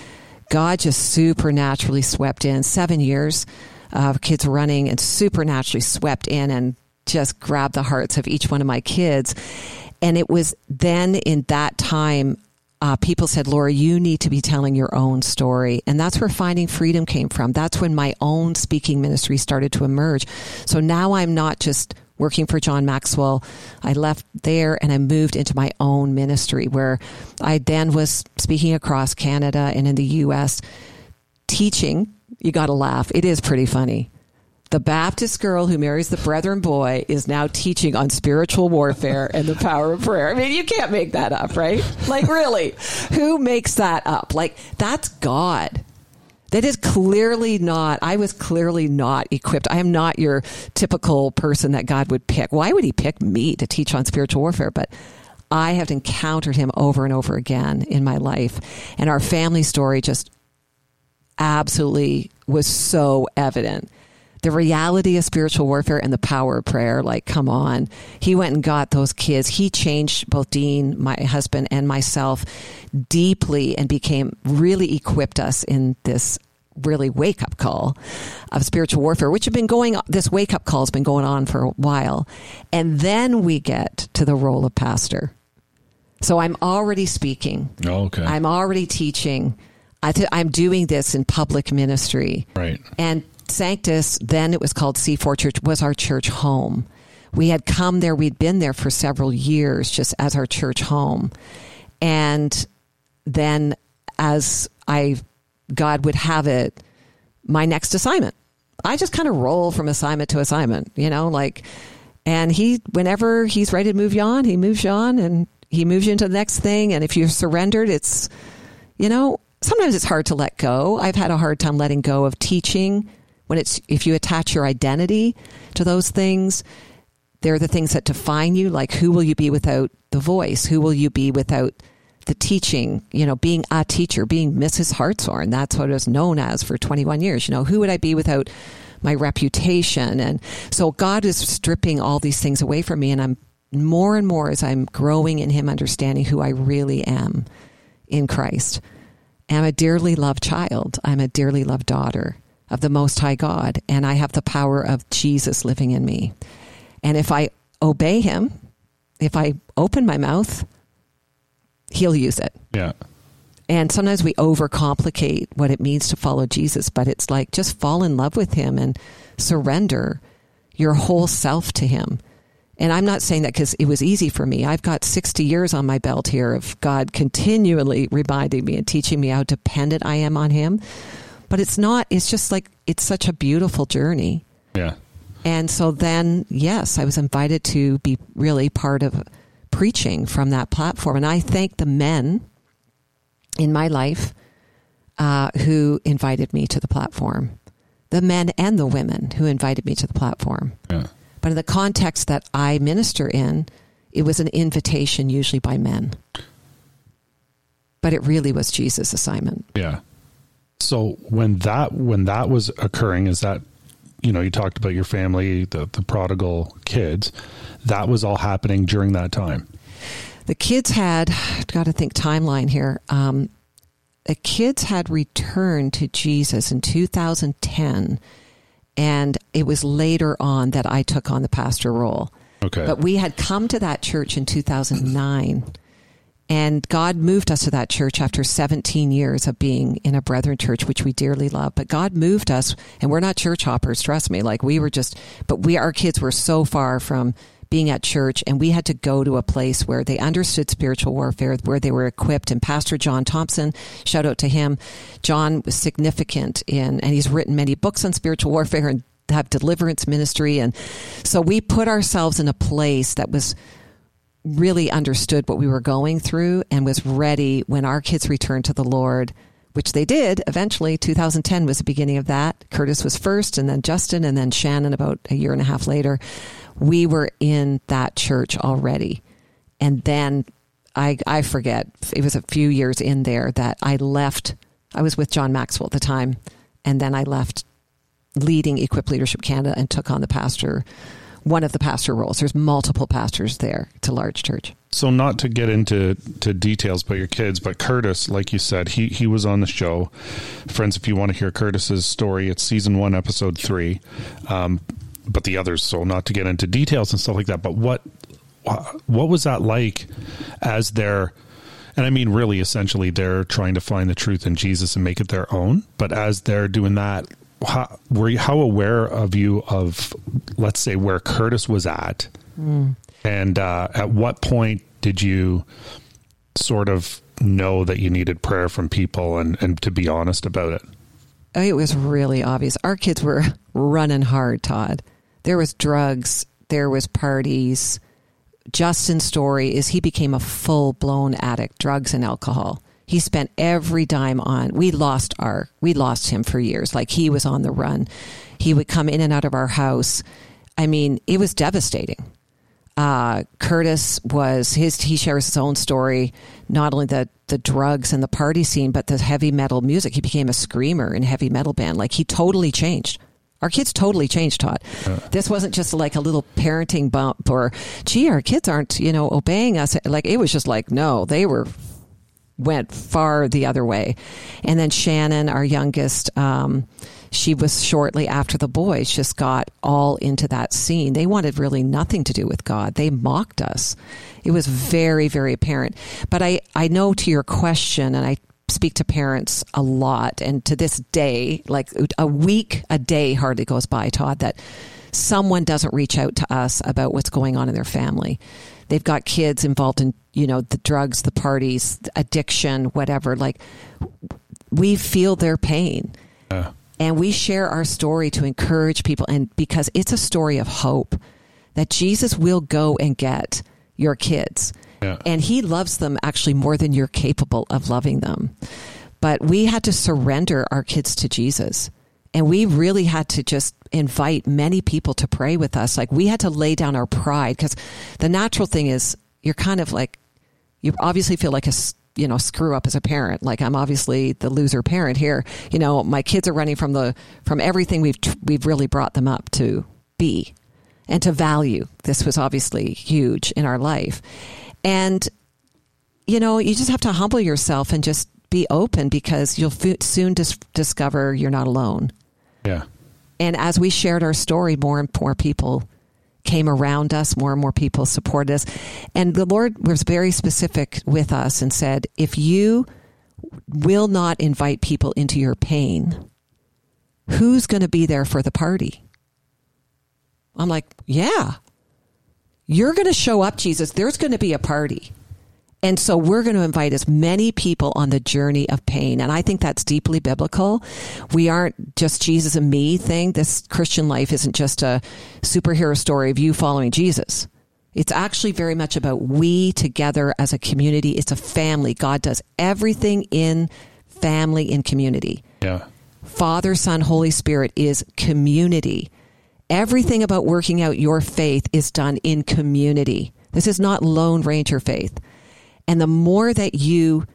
God just supernaturally swept in seven years of kids running and supernaturally swept in and just grabbed the hearts of each one of my kids. And it was then in that time uh, people said, Laura, you need to be telling your own story. And that's where Finding Freedom came from. That's when my own speaking ministry started to emerge. So now I'm not just working for John Maxwell. I left there and I moved into my own ministry where I then was speaking across Canada and in the US, teaching. You got to laugh. It is pretty funny the Baptist girl who marries the Brethren boy is now teaching on spiritual warfare and the power of prayer. I mean, you can't make that up, right? Like, really, who makes that up? Like, that's God. That is clearly not, I was clearly not equipped. I am not your typical person that God would pick. Why would he pick me to teach on spiritual warfare? But I have encountered him over and over again in my life. And our family story just absolutely was so evident the reality of spiritual warfare and the power of prayer. Like, come on. He went and got those kids. He changed both Dean, my husband, and myself deeply and became really equipped us in this really wake up call of spiritual warfare, which had been going, this wake up call has been going on for a while. And then we get to the role of pastor. So I'm already speaking. Oh, okay. I'm already teaching. I am doing this in public ministry. Right. And Sanctus, then it was called C4 Church, was our church home. We had come there, we'd been there for several years just as our church home. And then as I God would have it, my next assignment. I just kind of roll from assignment to assignment, you know, like and he whenever he's ready to move you on, he moves you on and he moves you into the next thing. And if you're surrendered, it's you know, sometimes it's hard to let go. I've had a hard time letting go of teaching when it's if you attach your identity to those things they're the things that define you. Like who will you be without the voice? Who will you be without the teaching? You know being a teacher being mrs hartshorn that's what it was known as for 21 years. You know who would i be without my reputation? And so god is stripping all these things away from me and i'm more and more as i'm growing in him understanding who i really am in christ. I'm a dearly loved child. I'm a dearly loved daughter of the Most High God, and I have the power of Jesus living in me. And if I obey Him, if I open my mouth, He'll use it. Yeah. And sometimes we overcomplicate what it means to follow Jesus, but it's like just fall in love with Him and surrender your whole self to Him. And I'm not saying that because it was easy for me. I've got 60 years on my belt here of God continually reminding me and teaching me how dependent I am on Him but it's not it's just like it's such a beautiful journey. Yeah. And so then yes i was invited to be really part of preaching from that platform. And i thank the men in my life uh, who invited me to the platform. The men and the women who invited me to the platform. Yeah. but in the context that i minister in it was an invitation usually by men. But it really was jesus assignment. Yeah so when that when that was occurring, is that you know you talked about your family, the the prodigal kids, that was all happening during that time. The kids had got to think timeline here. Um, the kids had returned to Jesus in 2010, and it was later on that I took on the pastor role. Okay, but we had come to that church in 2009 and God moved us to that church after 17 years of being in a brethren church, which we dearly love. But God moved us, and we're not church hoppers, trust me. Like we were just, but we, our kids were so far from being at church, and we had to go to a place where they understood spiritual warfare, where they were equipped. And Pastor John Thompson, shout out to him. John was significant in, and he's written many books on spiritual warfare and have deliverance ministry. And so we put ourselves in a place that was really understood what we were going through and was ready when our kids returned to the Lord, which they did eventually. 2010 was the beginning of that. Curtis was first, and then Justin, and then Shannon about a year and a half later. We were in that church already. And then I, I forget, it was a few years in there that I left. I was with John Maxwell at the time, and then I left leading Equip Leadership Canada and took on the pastor one of the pastor roles. There's multiple pastors there to large church. So not to get into to details about your kids, but Curtis, like you said, he he was on the show. Friends, if you want to hear Curtis's story, it's season one, episode three. Um, but the others, so not to get into details and stuff like that. But what what was that like as their And I mean, really, essentially, they're trying to find the truth in Jesus and make it their own. But as they're doing that, how, were you, how aware of you of, let's say, where Curtis was at? Mm. And uh, at what point did you sort of know that you needed prayer from people and, and to be honest about it? It was really obvious. Our kids were running hard, Todd. There was drugs, there was parties. Justin's story is he became a full blown addict, drugs and alcohol. He spent every dime on. We lost our, we lost him for years. Like he was on the run. He would come in and out of our house. I mean, it was devastating. Uh, Curtis was his. He shares his own story, not only the the drugs and the party scene, but the heavy metal music. He became a screamer in a heavy metal band. Like he totally changed. Our kids totally changed, Todd. Uh, this wasn't just like a little parenting bump or, gee, our kids aren't, you know, obeying us. Like it was just like, no, they were went far the other way. And then Shannon, our youngest, um, she was shortly after the boys just got all into that scene. They wanted really nothing to do with God. They mocked us. It was very, very apparent. But I, I know to your question, and I speak to parents a lot, and to this day, like a week, a day hardly goes by, Todd, that someone doesn't reach out to us about what's going on in their family. They've got kids involved in, you know, the drugs, the parties, addiction, whatever. Like, we feel their pain. Uh. And we share our story to encourage people, and because it's a story of hope that Jesus will go and get your kids. Yeah. And he loves them actually more than you're capable of loving them. But we had to surrender our kids to Jesus. And we really had to just invite many people to pray with us. Like we had to lay down our pride because the natural thing is you're kind of like, you obviously feel like a you know screw up as a parent like i'm obviously the loser parent here you know my kids are running from the from everything we've we've really brought them up to be and to value this was obviously huge in our life and, you know, you just have to humble yourself and just be open because you'll soon dis- discover you're not alone. Yeah. And as we shared our story, more and more people came around us, more and more people supported us. And the Lord was very specific with us and said, if you will not invite people into your pain, who's going to be there for the party? I'm like, yeah, you're going to show up, Jesus. There's going to be a party. And so we're going to invite as many people on the journey of pain. And I think that's deeply biblical. We aren't just Jesus and me thing. This Christian life isn't just a superhero story of you following Jesus. It's actually very much about we together as a community. It's a family. God does everything in family in community. Yeah. Father, Son, Holy Spirit is community. Everything about working out your faith is done in community. This is not lone ranger faith. And the more that you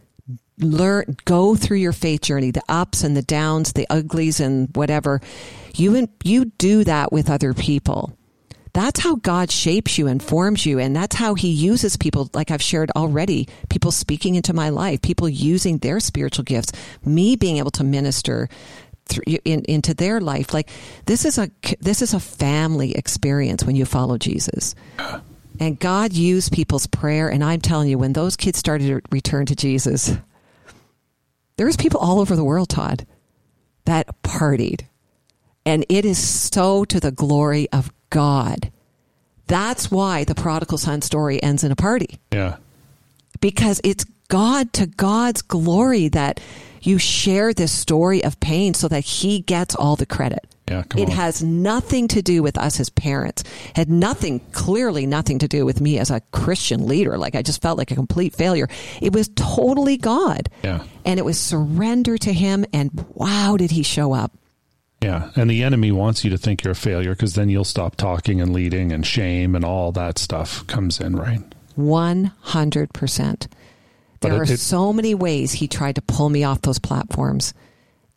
learn, go through your faith journey, the ups and the downs, the uglies and whatever, you, you do that with other people. That's how God shapes you and forms you. And that's how he uses people, like I've shared already, people speaking into my life, people using their spiritual gifts, me being able to minister in, into their life. Like this is a this is a family experience when you follow Jesus. And God used people's prayer, and I'm telling you, when those kids started to return to Jesus, there was people all over the world, Todd, that partied, and it is so to the glory of God. That's why the prodigal son story ends in a party. Yeah, because it's God to God's glory that you share this story of pain so that he gets all the credit. Yeah, it on. has nothing to do with us as parents. Had nothing, clearly nothing to do with me as a Christian leader. Like I just felt like a complete failure. It was totally God. Yeah. And it was surrender to him and wow, did he show up. Yeah. And the enemy wants you to think you're a failure because then you'll stop talking and leading and shame and all that stuff comes in, right? 100%. There it, are it, so many ways he tried to pull me off those platforms.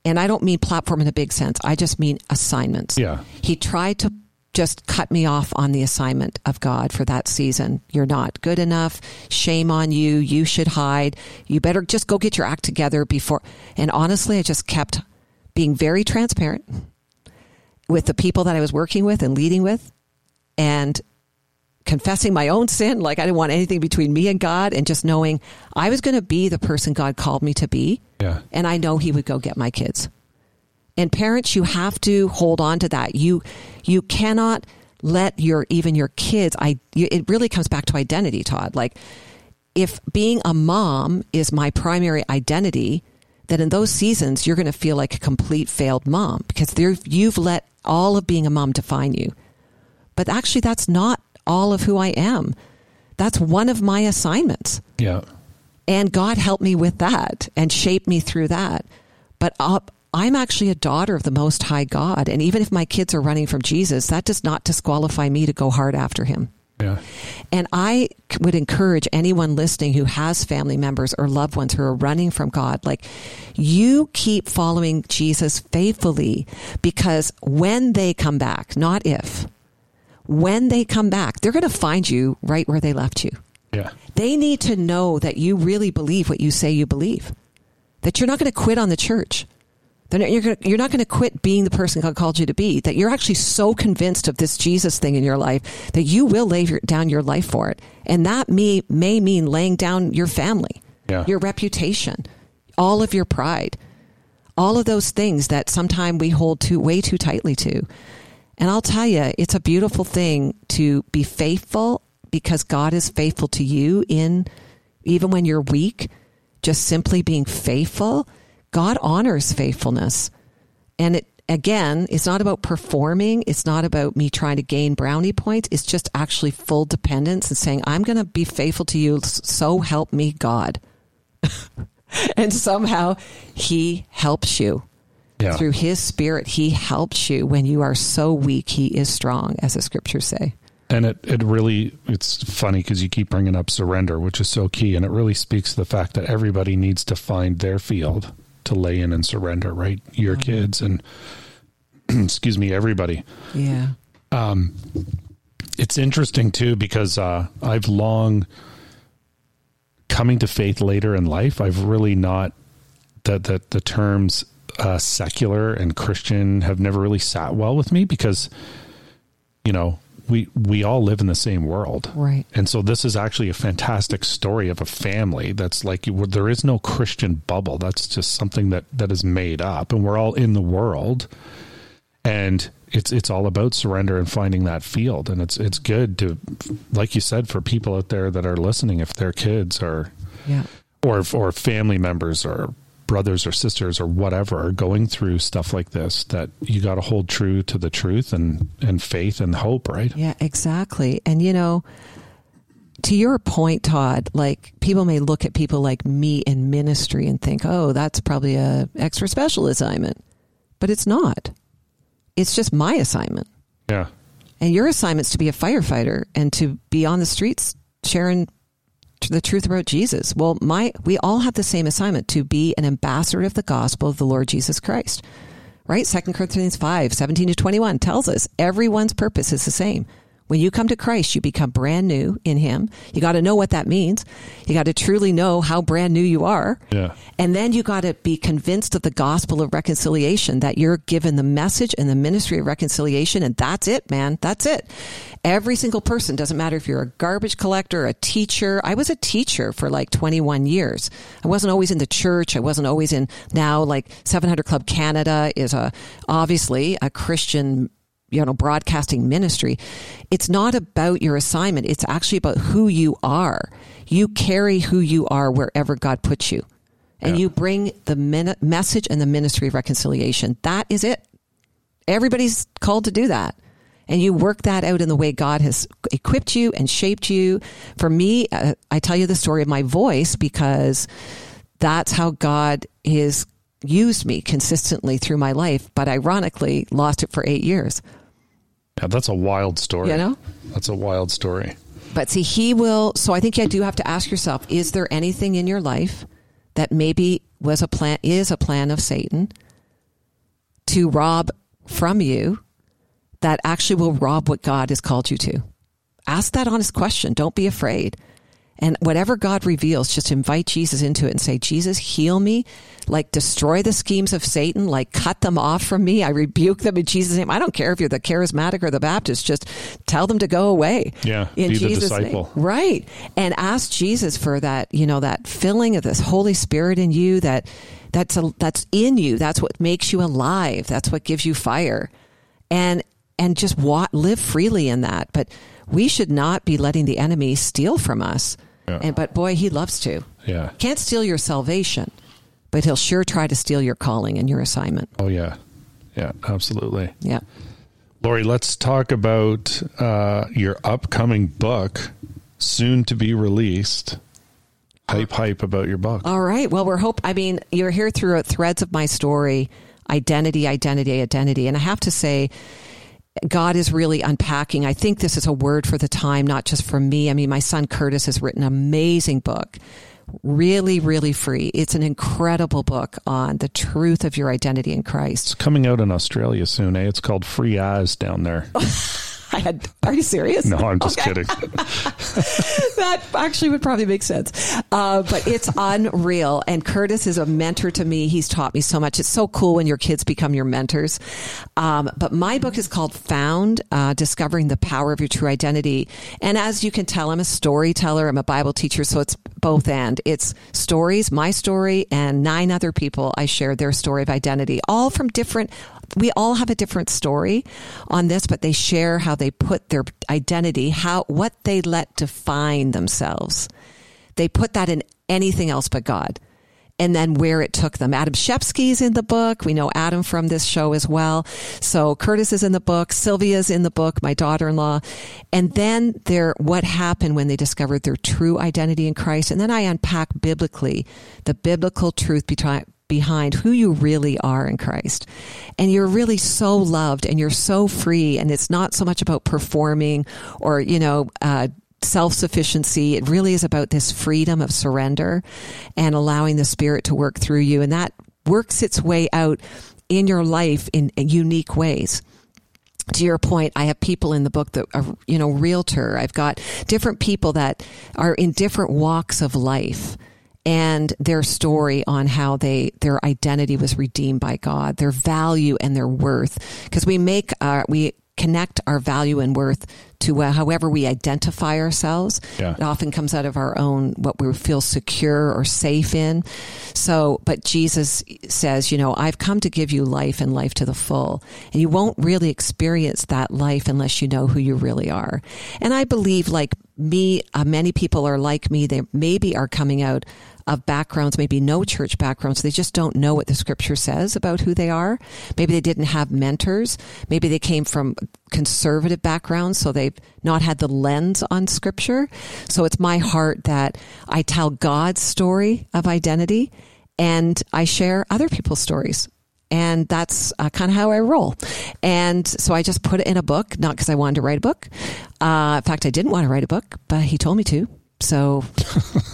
And I don't mean platform in a big sense. I just mean assignments. Yeah. He tried to just cut me off on the assignment of God for that season. You're not good enough. Shame on you. You should hide. You better just go get your act together before. And honestly, I just kept being very transparent with the people that I was working with and leading with and confessing my own sin. Like I didn't want anything between me and God and just knowing I was going to be the person God called me to be. Yeah. And I know he would go get my kids. And parents, you have to hold on to that. You, you cannot let your, even your kids, I, it really comes back to identity, Todd. Like if being a mom is my primary identity, then in those seasons, you're going to feel like a complete failed mom because you've let all of being a mom define you. But actually, that's not all of who I am. That's one of my assignments. Yeah. And God helped me with that and shaped me through that. But up, I'm actually a daughter of the Most High God. And even if my kids are running from Jesus, that does not disqualify me to go hard after him. Yeah. And I would encourage anyone listening who has family members or loved ones who are running from God, like you keep following Jesus faithfully because when they come back, not if, when they come back, they're going to find you right where they left you. Yeah. They need to know that you really believe what you say you believe, that you're not going to quit on the church. You're gonna, you're not going to quit being the person God called you to be. That you're actually so convinced of this Jesus thing in your life that you will lay your, down your life for it, and that may may mean laying down your family, yeah. your reputation, all of your pride, all of those things that sometimes we hold too way too tightly to. And I'll tell you, it's a beautiful thing to be faithful because God is faithful to you in even when you're weak. Just simply being faithful God honors faithfulness. And it, again, it's not about performing. It's not about me trying to gain brownie points. It's just actually full dependence and saying, I'm going to be faithful to you. So help me God. and somehow he helps you. Yeah. Through his spirit, he helps you when you are so weak. He is strong, as the scriptures say. And it, it really, it's funny because you keep bringing up surrender, which is so key. And it really speaks to the fact that everybody needs to find their field to lay in and surrender, right? Your kids and excuse me, everybody. Yeah. Um, it's interesting too because uh, I've long coming to faith later in life. I've really not that that the terms uh, secular and Christian have never really sat well with me because you know we we all live in the same world, right? And so this is actually a fantastic story of a family that's like there is no Christian bubble. That's just something that that is made up, and we're all in the world, and it's it's all about surrender and finding that field. And it's it's good to, like you said, for people out there that are listening, if their kids are, yeah, or or family members or brothers or sisters or whatever are going through stuff like this that you got to hold true to the truth and and faith and hope right? Yeah exactly. And you know to your point todd like people may look at people like me in ministry and think oh that's probably a extra special assignment. But it's not. It's just my assignment. Yeah. And your assignment's to be a firefighter and to be on the streets sharing the truth about Jesus. Well, my we all have the same assignment to be an ambassador of the gospel of the Lord Jesus Christ. Right? Second Corinthians 5, 17 to 21 tells us everyone's purpose is the same. When you come to Christ, you become brand new in Him. You got to know what that means. You got to truly know how brand new you are. Yeah. And then you got to be convinced of the gospel of reconciliation that you're given the message and the ministry of reconciliation. And that's it, man. That's it. Every single person, doesn't matter if you're a garbage collector, a teacher. I was a teacher for like 21 years. I wasn't always in the church. I wasn't always in now like 700 Club Canada is a, obviously a Christian you know broadcasting ministry it's not about your assignment. It's actually about who you are. You carry who you are wherever god puts you. And yeah. you bring the min- message and the ministry of reconciliation. That is it. Everybody's called to do that. And you work that out in the way god has equipped you and shaped you. For me uh, i tell you the story of my voice because that's how god has used me consistently through my life, but ironically lost it for eight years. Yeah, that's a wild story. You know? That's a wild story. But see, he will. So I think you do have to ask yourself: Is there anything in your life that maybe was a plan, is a plan of Satan to rob from you, that actually will rob what God has called you to? Ask that honest question. Don't be afraid. And whatever God reveals, just invite Jesus into it and say, Jesus, heal me. Like destroy the schemes of Satan, like cut them off from me. I rebuke them in Jesus' name. I don't care if you're the charismatic or the Baptist, just tell them to go away. Yeah. In be Jesus' the disciple. name. Right. And ask Jesus for that, you know, that filling of this Holy Spirit in you that that's a, that's in you. That's what makes you alive. That's what gives you fire. And and just wa- live freely in that. But we should not be letting the enemy steal from us. Yeah. And but boy, he loves to. Yeah. Can't steal your salvation, but he'll sure try to steal your calling and your assignment. Oh, yeah. Yeah, absolutely. Yeah. Lorie, let's talk about uh, your upcoming book, soon to be released. Hype, hype about your book. All right. Well, we're hope. I mean, you're here through threads of my story, identity, identity, identity, and I have to say. God is really unpacking. I think this is a word for the time, not just for me. I mean, my son Curtis has written an amazing book, really, really free. It's an incredible book on the truth of your identity in Christ. It's coming out in Australia soon, eh? It's called Free Eyes down there. I had. Are you serious? No, I'm just Okay. kidding. that actually would probably make sense. Uh, but it's unreal. And Curtis is a mentor to me. He's taught me so much. It's so cool when your kids become your mentors. Um, but my book is called Found uh, Discovering the Power of Your True Identity. And as you can tell, I'm a storyteller, I'm a Bible teacher. So it's both and. It's stories, my story, and nine other people I shared their story of identity, all from different we all have a different story on this, but they share how they put their identity, how what they let define themselves. They put that in anything else but God. And then where it took them. Adam Shepsky's in the book. We know Adam from this show as well. So Curtis is in the book. Sylvia's in the book, my daughter-in-law. And then there, what happened when they discovered their true identity in Christ. And then I unpack biblically the biblical truth behind, who you really are in Christ. And you're really so loved and you're so free. And it's not so much about performing or, you know, uh, self sufficiency. It really is about this freedom of surrender and allowing the Spirit to work through you. And that works its way out in your life in unique ways to your point, I have people in the book that are, you know, realtor. I've got different people that are in different walks of life and their story on how they, their identity was redeemed by God, their value and their worth. Because we make, our, we connect our value and worth to uh, however we identify ourselves. Yeah. It often comes out of our own, what we feel secure or safe in. So, but Jesus says, you know, I've come to give you life and life to the full. And you won't really experience that life unless you know who you really are. And I believe, like me, uh, many people are like me. They maybe are coming out of backgrounds, maybe no church backgrounds. They just don't know what the scripture says about who they are. Maybe they didn't have mentors. Maybe they came from conservative backgrounds, so they've not had the lens on scripture. So it's my heart that I tell God's story of identity and I share other people's stories. And that's uh, kind of how I roll. And so I just put it in a book, not because I wanted to write a book. Uh, in fact, I didn't want to write a book, but he told me to. So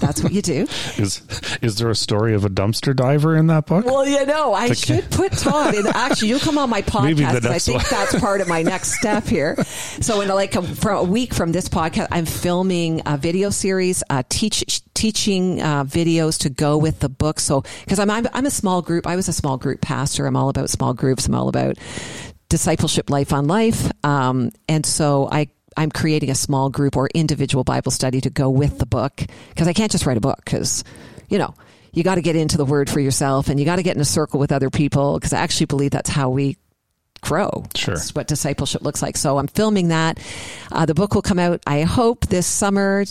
that's what you do. Is is there a story of a dumpster diver in that book? Well, you know, I should put Todd in. Actually, you'll come on my podcast. I think that's part of my next step here. So, in like a, for a week from this podcast, I'm filming a video series, uh, teach teaching uh, videos to go with the book. So, because I'm, I'm I'm a small group. I was a small group pastor. I'm all about small groups. I'm all about discipleship, life on life. Um, and so I I'm creating a small group or individual Bible study to go with the book because I can't just write a book because, you know, you got to get into the word for yourself and you got to get in a circle with other people because I actually believe that's how we grow. Sure. That's what discipleship looks like. So I'm filming that. Uh, the book will come out, I hope, this summer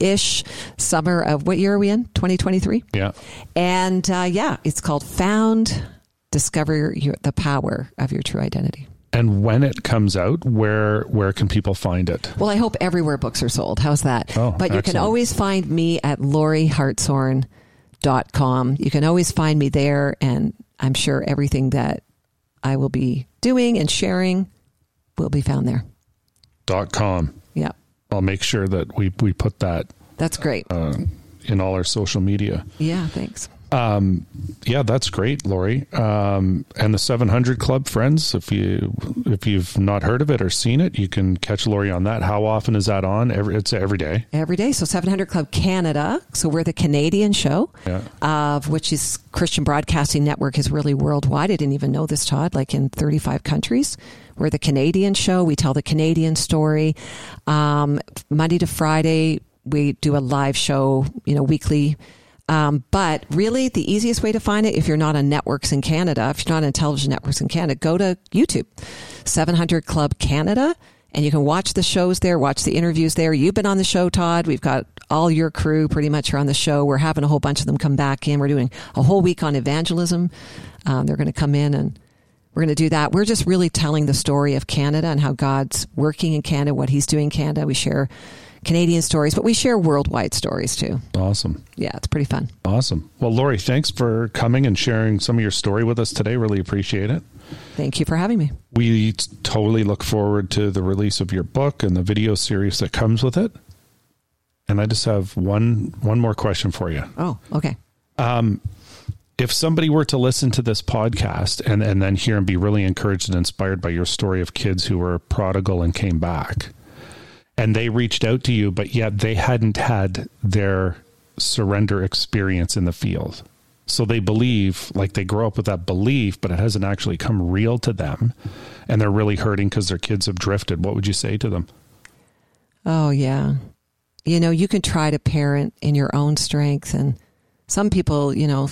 ish, summer of what year are we in? 2023? Yeah. And uh, yeah, it's called Found Discover your, the Power of Your True Identity. And when it comes out, where where can people find it? Well, I hope everywhere books are sold. How's that? Oh, but you can always find me at loriehartshorn.com. You can always find me there, and I'm sure everything that I will be doing and sharing will be found there. Dot com. Yeah, I'll make sure that we we put that that's great. uh, in all our social media. yeah, thanks. Um, yeah, that's great, Lorie. Um, and the 700 Club friends, if you if you've not heard of it or seen it, you can catch Lorie on that. How often is that on? Every it's every day. Every day. So 700 Club Canada. So we're the Canadian show, Yeah. of which is Christian Broadcasting Network is really worldwide. I didn't even know this, Todd. Like in 35 countries. We're the Canadian show. We tell the Canadian story. Um, Monday to Friday, we do a live show. You know, weekly. Um, but really, the easiest way to find it, if you're not on networks in Canada, if you're not on television networks in Canada, go to YouTube, 700 Club Canada, and you can watch the shows there, watch the interviews there. You've been on the show, Todd. We've got all your crew pretty much are on the show. We're having a whole bunch of them come back in. We're doing a whole week on evangelism. Um, they're going to come in and we're going to do that. We're just really telling the story of Canada and how God's working in Canada, what He's doing in Canada. We share Canadian stories, but we share worldwide stories too. Awesome. Yeah, it's pretty fun. Awesome. Well, Lorie, thanks for coming and sharing some of your story with us today. Really appreciate it. Thank you for having me. We totally look forward to the release of your book and the video series that comes with it. And I just have one one more question for you. Oh, okay. Um, If somebody were to listen to this podcast and, and then hear and be really encouraged and inspired by your story of kids who were prodigal and came back, and they reached out to you, but yet they hadn't had their surrender experience in the field. So they believe, like they grow up with that belief, but it hasn't actually come real to them. And they're really hurting because their kids have drifted. What would you say to them? Oh, yeah. You know, you can try to parent in your own strength, and some people, you know,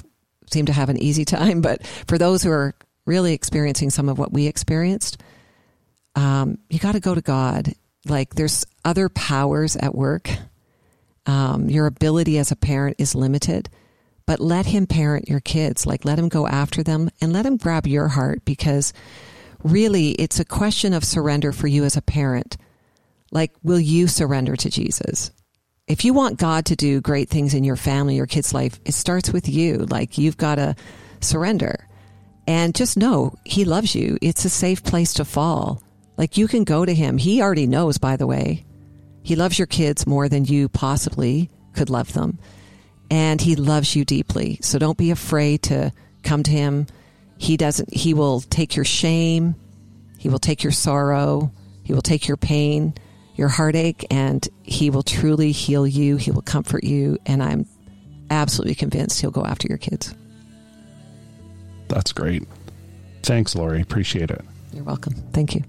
seem to have an easy time. But for those who are really experiencing some of what we experienced, um, you got to go to God. Like, there's other powers at work. Um, your ability as a parent is limited, but let Him parent your kids. Like, let Him go after them and let Him grab your heart because really it's a question of surrender for you as a parent. Like, will you surrender to Jesus? If you want God to do great things in your family, your kid's life, it starts with you. Like, you've got to surrender. And just know He loves you. It's a safe place to fall. Like, you can go to Him. He already knows, by the way. He loves your kids more than you possibly could love them. And He loves you deeply. So don't be afraid to come to Him. He doesn't, He will take your shame, He will take your sorrow, He will take your pain, your heartache, and He will truly heal you. He will comfort you. And I'm absolutely convinced He'll go after your kids. That's great. Thanks, Lorie. Appreciate it. You're welcome. Thank you.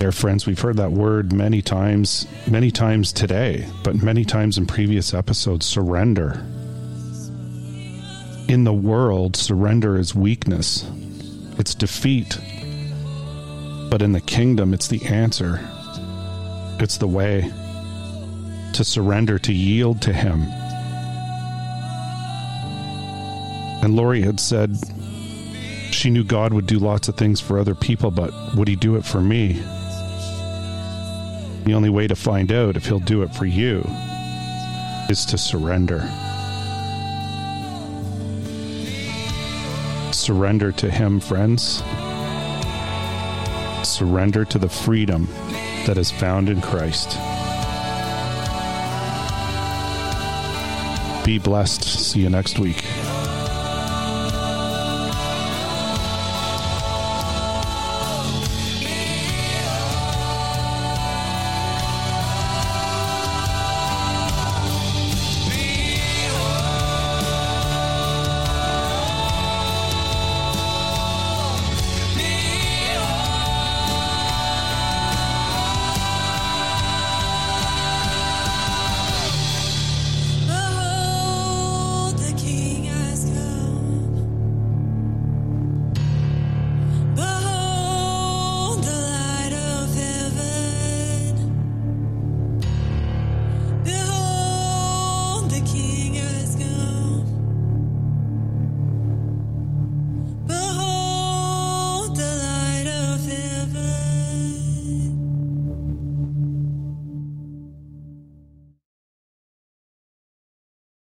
There, friends, we've heard that word many times, many times today, but many times in previous episodes surrender. In the world, surrender is weakness, it's defeat. But in the kingdom, it's the answer, it's the way to surrender, to yield to Him. And Lorie had said she knew God would do lots of things for other people, but would He do it for me? The only way to find out if he'll do it for you is to surrender. Surrender to him, friends. Surrender to the freedom that is found in Christ. Be blessed. See you next week.